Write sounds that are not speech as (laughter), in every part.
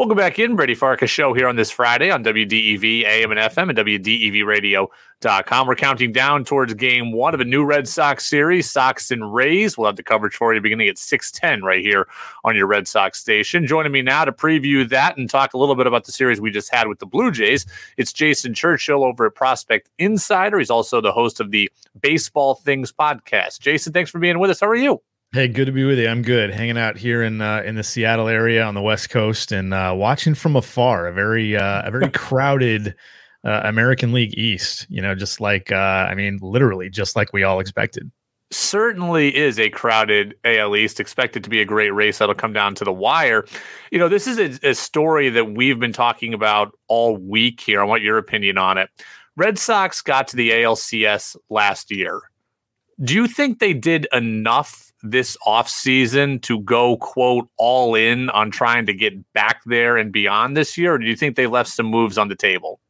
Welcome back in, Brady Farkas show here on this Friday on WDEV AM and FM and WDEVradio.com. We're counting down towards game one of a new Red Sox series, Sox and Rays. We'll have the coverage for you beginning at 610 right here on your Red Sox station. Joining me now to preview that and talk a little bit about the series we just had with the Blue Jays, it's Jason Churchill over at Prospect Insider. He's also the host of the Baseball Things podcast. Jason, thanks for being with us. How are you? Hey, good to be with you. I'm good. Hanging out here in uh, in the Seattle area on the West Coast and uh, watching from afar a very uh, a very (laughs) crowded uh, American League East. You know, just like uh, I mean, literally, just like we all expected. Certainly is a crowded AL East. Expected to be a great race that'll come down to the wire. You know, this is a, a story that we've been talking about all week here. I want your opinion on it. Red Sox got to the ALCS last year. Do you think they did enough this offseason to go quote all in on trying to get back there and beyond this year? Or do you think they left some moves on the table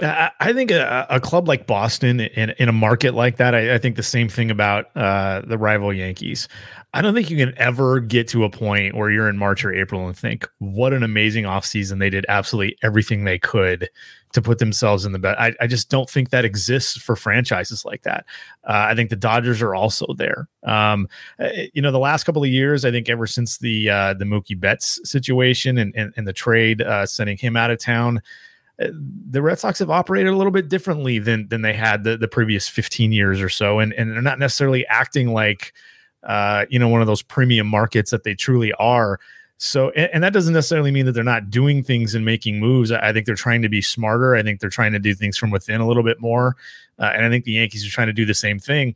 I think a, a, club like Boston in, in a market like that, I, I think the same thing about uh, the rival Yankees. I don't think you can ever get to a point where you're in March or April and think, what an amazing offseason. They did absolutely everything they could to put themselves in the best. I, I just don't think that exists for franchises like that. Uh, I think the Dodgers are also there. Um, eh, you know, the last couple of years, I think ever since the uh, the Mookie Betts situation and, and, and the trade uh, sending him out of town, the Red Sox have operated a little bit differently than than they had the, the previous 15 years or so. And, and they're not necessarily acting like, uh, you know, one of those premium markets that they truly are. So, and, and, that doesn't necessarily mean that they're not doing things and making moves. I, I, think they're trying to be smarter. I think they're trying to do things from within a little bit more. Uh, and I think the Yankees are trying to do the same thing.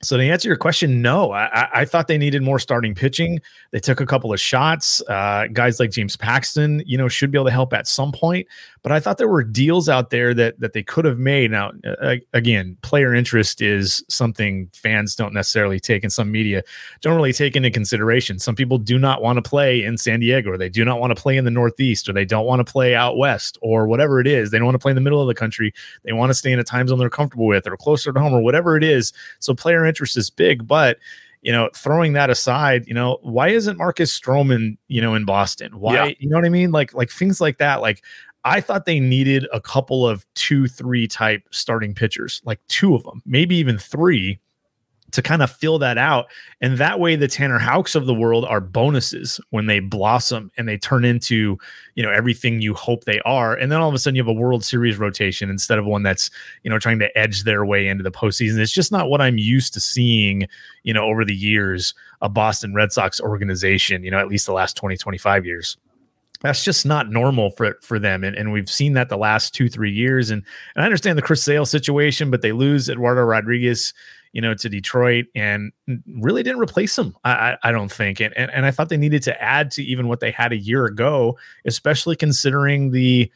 So to answer your question, no, I, I, thought they needed more starting pitching. They took a couple of shots. Uh, guys like James Paxton, you know, should be able to help at some point. But I thought there were deals out there that that they could have made. Now, uh, again, player interest is something fans don't necessarily take, and some media don't really take into consideration. Some people do not want to play in San Diego, or they do not want to play in the Northeast, or they don't want to play out west, or whatever it is. They don't want to play in the middle of the country. They want to stay in a time zone they're comfortable with, or closer to home, or whatever it is. So player interest is big, but you know, throwing that aside, you know, why isn't Marcus Stroman, you know, in Boston? Why, yeah. you know what I mean? Like, like things like that. Like, I thought they needed a couple of two, three type starting pitchers, like two of them, maybe even three to kind of fill that out. And that way the Tanner Houcks of the world are bonuses when they blossom and they turn into, you know, everything you hope they are. And then all of a sudden you have a World Series rotation instead of one that's, you know, trying to edge their way into the postseason. It's just not what I'm used to seeing, you know, over the years, a Boston Red Sox organization, you know, at least the last 20, 25 years that's just not normal for for them and, and we've seen that the last two three years and, and i understand the chris sale situation but they lose eduardo rodriguez you know, to Detroit and really didn't replace him. I, I, I don't think. And, and, and I thought they needed to add to even what they had a year ago, especially considering the,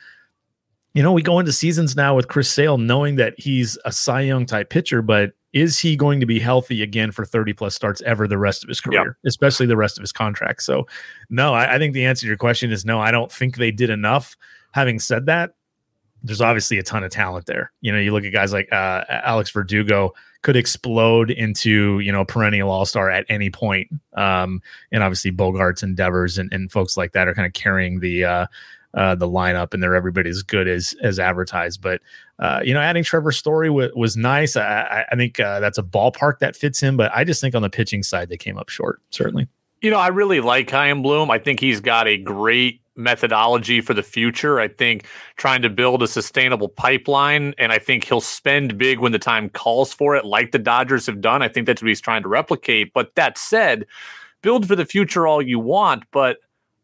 you know, we go into seasons now with Chris Sale knowing that he's a Cy Young type pitcher, but is he going to be healthy again for 30 plus starts ever the rest of his career, especially the rest of his contract? So, no, I, I think the answer to your question is no, I don't think they did enough. Having said that, there's obviously a ton of talent there. You know, you look at guys like uh, Alex Verdugo could explode into you know perennial all star at any point. Um, and obviously Bogaerts and Devers and, and folks like that are kind of carrying the uh, uh, the lineup, and they're everybody as good as as advertised. But uh, you know, adding Trevor Story w- was nice. I, I think uh, that's a ballpark that fits him, but I just think on the pitching side they came up short. Certainly. You know, I really like Chaim Bloom. I think he's got a great methodology for the future. I think trying to build a sustainable pipeline, and I think he'll spend big when the time calls for it, like the Dodgers have done. I think that's what he's trying to replicate. But that said, build for the future all you want, but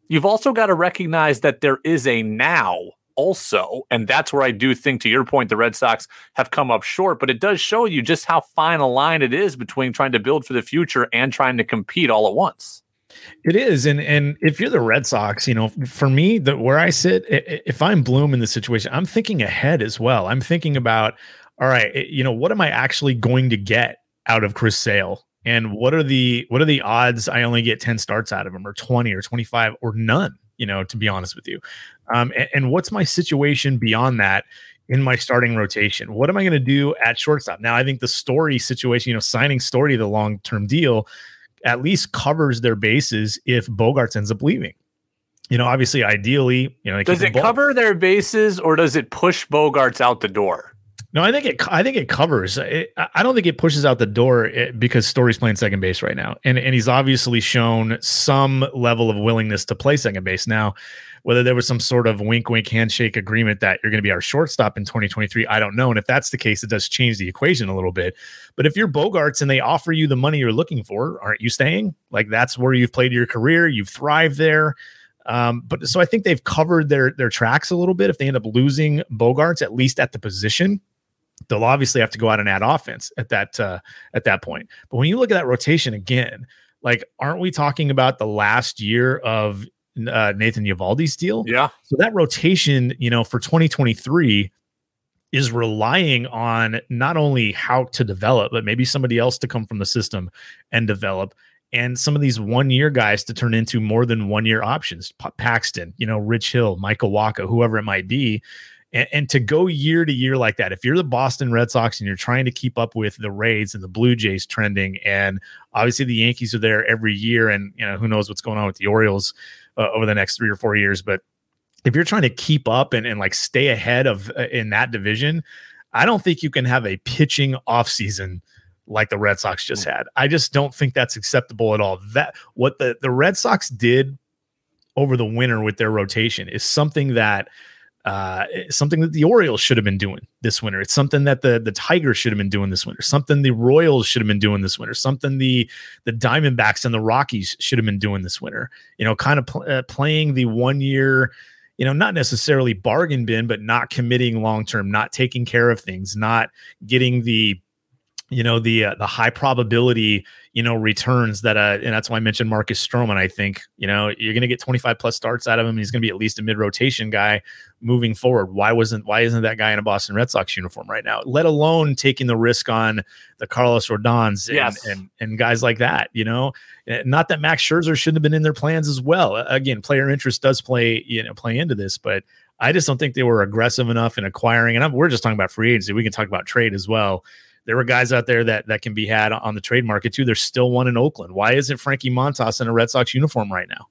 you've also got to recognize that there is a now also. And that's where I do think, to your point, the Red Sox have come up short, but it does show you just how fine a line it is between trying to build for the future and trying to compete all at once. It is, and and if you're the Red Sox, you know, for me, the where I sit, if I'm Bloom in the situation, I'm thinking ahead as well. I'm thinking about, all right, eh, you know, what am I actually going to get out of Chris Sale, and what are the what are the odds I only get ten starts out of him, or twenty, or twenty five, or none? You know, to be honest with you, um, and, and what's my situation beyond that? in my starting rotation? What am I going to do at shortstop? Now, I think the story situation, you know, signing story, the long term deal, at least covers their bases if Bogaerts ends up leaving. you know, obviously, ideally, you know, does it cover their bases or does it push Bogaerts out the door? No, I think it. I think it covers. It, I don't think it pushes out the door eh, because Story's playing second base right now, and and he's obviously shown some level of willingness to play second base now. Whether there was some sort of wink, wink, handshake agreement that you're going to be our shortstop in 2023, I don't know. And if that's the case, it does change the equation a little bit. But if you're Bogaerts and they offer you the money you're looking for, aren't you staying? Like that's where you've played your career, you've thrived there. Um, but so I think they've covered their their tracks a little bit. If they end up losing Bogaerts, at least at the position, they'll obviously have to go out and add offense at that uh, at that point. But when you look at that rotation again, like aren't we talking about the last year of uh, Nathan Eovaldi's deal? Yeah. So that rotation, you know, for 2023 is relying on not only how to develop, but maybe somebody else to come from the system and develop and some of these one year guys to turn into more than one year options. Paxton, you know, Rich Hill, Michael Wacha, whoever it might be. And, and, to go year to year like that, if you're the Boston Red Sox and you're trying to keep up with the Rays and the Blue Jays trending, and obviously the Yankees are there every year, and you know who knows what's going on with the Orioles uh, over the next three or four years, but if you're trying to keep up and, and like stay ahead of uh, in that division, I don't think you can have a pitching offseason – like the Red Sox just mm. had. I just don't think that's acceptable at all. That what the the Red Sox did over the winter with their rotation is something that uh, something that the Orioles should have been doing this winter. It's something that the the Tigers should have been doing this winter. Something the Royals should have been doing this winter. Something the the Diamondbacks and the Rockies should have been doing this winter. You know, kind of pl- uh, playing the one year you know, not necessarily bargain bin, but not committing long term, not taking care of things, not getting the you know the uh, the high probability you know returns that uh and that's why I mentioned Marcus Stroman I think you know you're going to get 25 plus starts out of him he's going to be at least a mid rotation guy moving forward. Why wasn't why isn't that guy in a Boston Red Sox uniform right now let alone taking the risk on the Carlos Rodons and, yes. and and guys like that you know? Eh, not that Max Scherzer shouldn't have been in their plans as well. Again player interest does play you know play into this but I just don't think they were aggressive enough in acquiring and I'm, we're just talking about free agency we can talk about trade as well there were guys out there that that can be had on the trade market too. There's still one in Oakland. Why isn't Frankie Montas in a Red Sox uniform right now?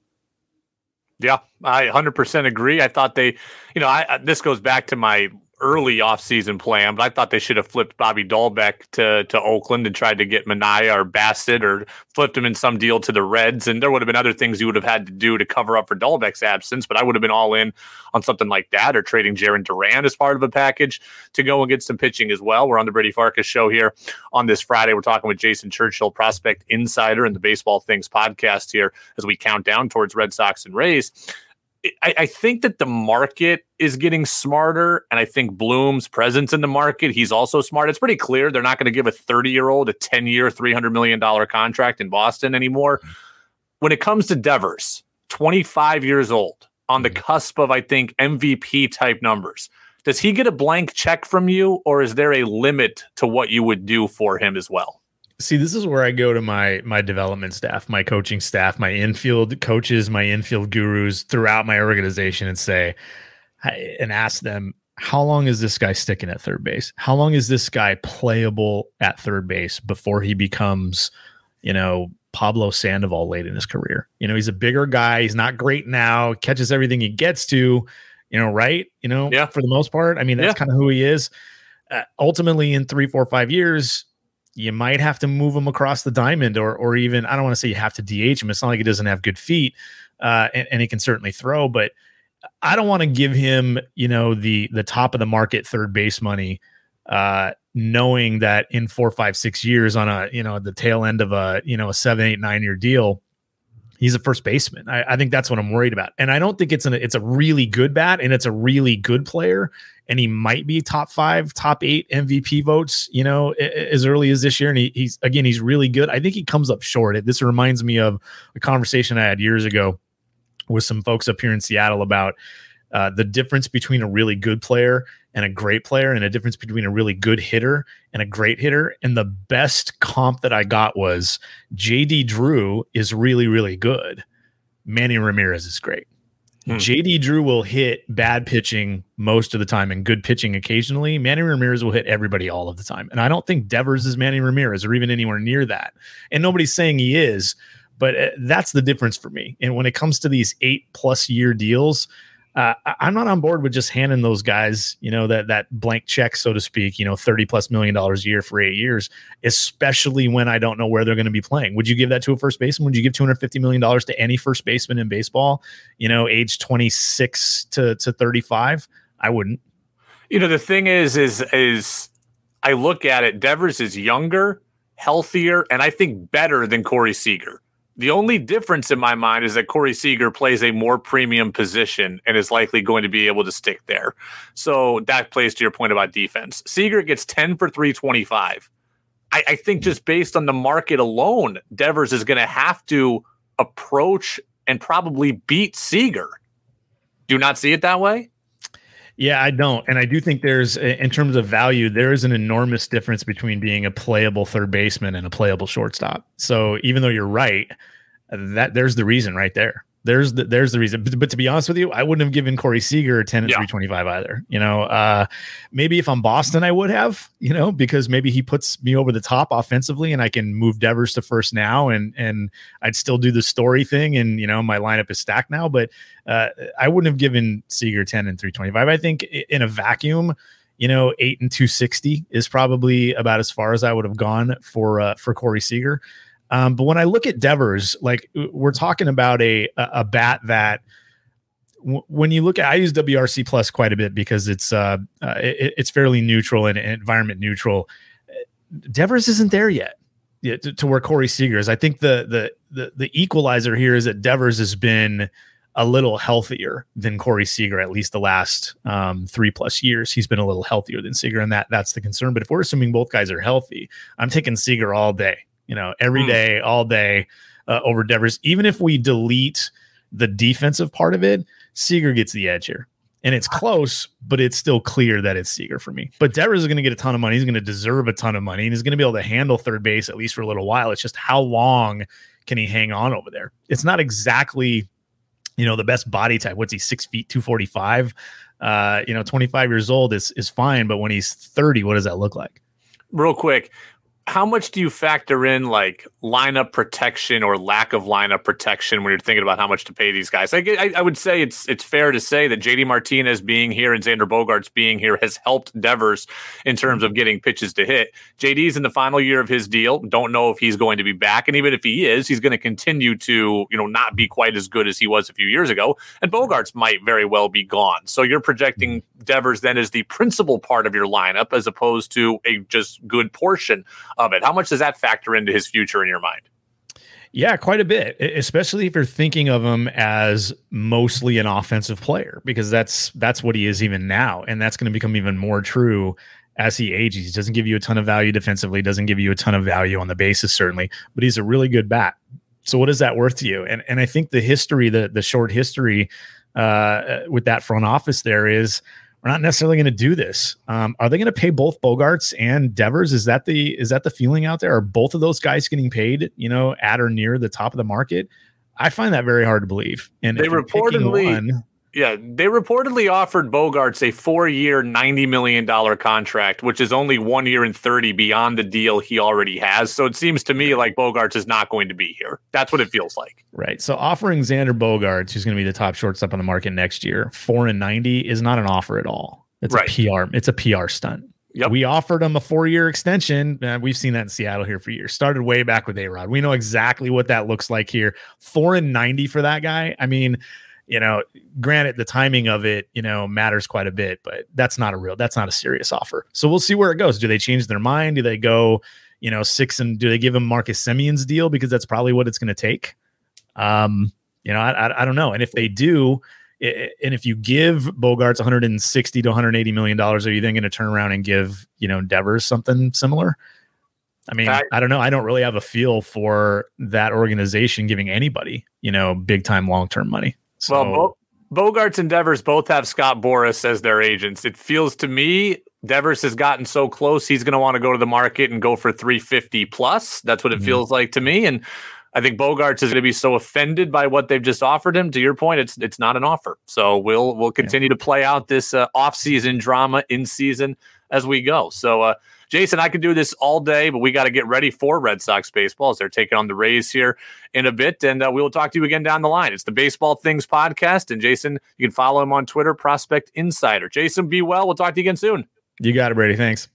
Yeah, I 100% agree. I thought they, you know, I, this goes back to my early offseason plan, but I thought they should have flipped Bobby Dalbec to to Oakland and tried to get Manaea or Bassitt or flipped him in some deal to the Reds. And there would have been other things you would have had to do to cover up for Dalbec's absence, but I would have been all in on something like that or trading Jarren Duran as part of a package to go and get some pitching as well. We're on the Brady Farkas show here on this Friday. We're talking with Jason Churchill, prospect insider and the Baseball Things podcast here as we count down towards Red Sox and Rays. I, I, think that the market is getting smarter, and I think Bloom's presence in the market, he's also smart. It's pretty clear they're not going to give a 30 year old a 10 year, $300 million contract in Boston anymore. When it comes to Devers, 25 years old, on the mm-hmm. cusp of, I think, MVP type numbers. Does he get a blank check from you, or is there a limit to what you would do for him as well? See this is where i go to my my development staff my coaching staff my infield coaches my infield gurus throughout my organization and say and ask them how long is this guy sticking at third base? How long is this guy playable at third base before he becomes you know pablo sandoval late in his career? You know he's a bigger guy. He's not great now. Catches everything he gets to you know right? You know yeah. for the most part. I mean that's yeah. kind of who he is. Uh, ultimately in three four five years you might have to move him across the diamond or or even I don't want to say you have to DH him. It's not like he doesn't have good feet, uh, and, and he can certainly throw, but I don't want to give him, you know, the the top of the market third base money, uh, knowing that in four, five, six years on a, you know, the tail end of a, you know, a seven, eight, nine year deal, he's a first baseman. I, I, think that's what I'm worried about. And I don't think it's an it's a really good bat and it's a really good player. And he might be top five, top eight MVP votes, you know, as early as this year. And he, he's again, he's really good. I think he comes up short. This reminds me of a conversation I had years ago with some folks up here in Seattle about uh, the difference between a really good player and a great player and a difference between a really good hitter and a great hitter. And the best comp that I got was JD Drew is really, really good. Manny Ramirez is great. Hmm. JD Drew will hit bad pitching most of the time and good pitching occasionally. Manny Ramirez will hit everybody all of the time. And I don't think Devers is Manny Ramirez or even anywhere near that. And nobody's saying he is, But uh, that's the difference for me. And when it comes to these eight plus year deals, uh, I'm not on board with just handing those guys, you know, that that blank check, so to speak, you know, 30 plus million dollars a year for eight years, especially when I don't know where they're going to be playing. Would you give that to a first baseman? Would you give 250 million dollars to any first baseman in baseball, you know, age 26 to, to 35? I wouldn't. You know, the thing is, is, is I look at it, Devers is younger, healthier, and I think better than Corey Seager. The only difference in my mind is that Corey Seager plays a more premium position and is likely going to be able to stick there. So that plays to your point about defense. Seager gets 10 for 325. I, I think just based on the market alone, Devers is going to have to approach and probably beat Seager. Do not see it that way? Yeah, I don't. And I do think there's, in terms of value, there is an enormous difference between being a playable third baseman and a playable shortstop. So even though you're right, that there's the reason right there. There's the there's the reason. But, but to be honest with you, I wouldn't have given Corey Seager 10 and yeah. 325 either. You know, uh, maybe if I'm Boston, I would have, you know, because maybe he puts me over the top offensively and I can move Devers to first now and and I'd still do the story thing and you know my lineup is stacked now. But uh, I wouldn't have given Seager 10 and 325. I think in a vacuum, you know, eight and 260 is probably about as far as I would have gone for uh, for Corey Seager. Um, but when I look at Devers, like we're talking about a a bat that when you look at, I use WRC plus quite a bit because it's uh, uh it, it's fairly neutral and, environment neutral. Devers isn't there yet. To, to, where Corey Seager is. I think the, the the the equalizer here is that Devers has been a little healthier than Corey Seager, at least the last um, three plus years. He's been a little healthier than Seager, and that that's the concern. But if we're assuming both guys are healthy, I'm taking Seager all day you know, every mm. day, all day uh, over Devers. Even if we delete the defensive part of it, Seager gets the edge here. And it's close, but it's still clear that it's Seager for me. But Devers is going to get a ton of money. He's going to deserve a ton of money, and he's going to be able to handle third base at least for a little while. It's just how long can he hang on over there? It's not exactly, you know, the best body type. What's he six feet, two forty five? Uh, you know, twenty five years old is is fine, but when he's thirty, what does that look like? Real quick, how much do you factor in like lineup protection or lack of lineup protection when you're thinking about how much to pay these guys? I, I, I would say it's it's fair to say that JD Martinez being here and Xander Bogaerts being here has helped Devers in terms of getting pitches to hit. JD's in the final year of his deal. Don't know if he's going to be back, and even if he is, he's going to continue to you know not be quite as good as he was a few years ago. And Bogaerts might very well be gone. So you're projecting mm-hmm. Devers then as the principal part of your lineup as opposed to a just good portion of it. How much does that factor into his future in your mind? Yeah, quite a bit, especially if you're thinking of him as mostly an offensive player, because that's that's what he is even now, and that's going to become even more true as he ages. He doesn't give you a ton of value defensively, doesn't give you a ton of value on the bases certainly, but he's a really good bat. So what is that worth to you? And and I think the history, the the short history uh, with that front office there is we're not necessarily going to do this. Um, are they going to pay both Bogaerts and Devers? Is that the is that the feeling out there? Are both of those guys getting paid? You know, at or near the top of the market? I find that very hard to believe. And they reportedly, one, yeah, they reportedly offered Bogaerts a four-year, ninety million dollar contract, which is only one year and thirty beyond the deal he already has. So it seems to me like Bogaerts is not going to be here. That's what it feels like. Right. So offering Xander Bogaerts, who's going to be the top shortstop on the market next year, four and ninety is not an offer at all. It's right. a PR. It's a PR stunt. Yep. We offered him a four-year extension. Uh, we've seen that in Seattle here for years. Started way back with A Rod. We know exactly what that looks like here. Four and ninety for that guy. I mean you know, granted the timing of it, you know, matters quite a bit, but that's not a real, that's not a serious offer. So we'll see where it goes. Do they change their mind? Do they go, you know, six and do they give him Marcus Semien's deal because that's probably what it's going to take? Um, you know, I, I, I don't know. And if they do, it, and if you give Bogaerts 160 to 180 million dollars, are you then going to turn around and give you know Devers something similar? I mean, I, I, don't know. I don't really have a feel for that organization giving anybody, you know, big time long term money. So, well, Bo- Bogaerts and Devers both have Scott Boras as their agents. It feels to me Devers has gotten so close, he's going to want to go to the market and go for 350 plus. That's what it mm-hmm. feels like to me. And I think Bogaerts is going to be so offended by what they've just offered him. To your point, it's it's not an offer. So we'll we'll continue yeah. to play out this uh, off season drama in season. as we go. So, uh, Jason, I could do this all day, but we got to get ready for Red Sox baseball as they're taking on the Rays here in a bit. And uh, we will talk to you again down the line. It's the Baseball Things podcast. And Jason, you can follow him on Twitter, Prospect Insider. Jason, be well. We'll talk to you again soon. You got it, Brady. Thanks.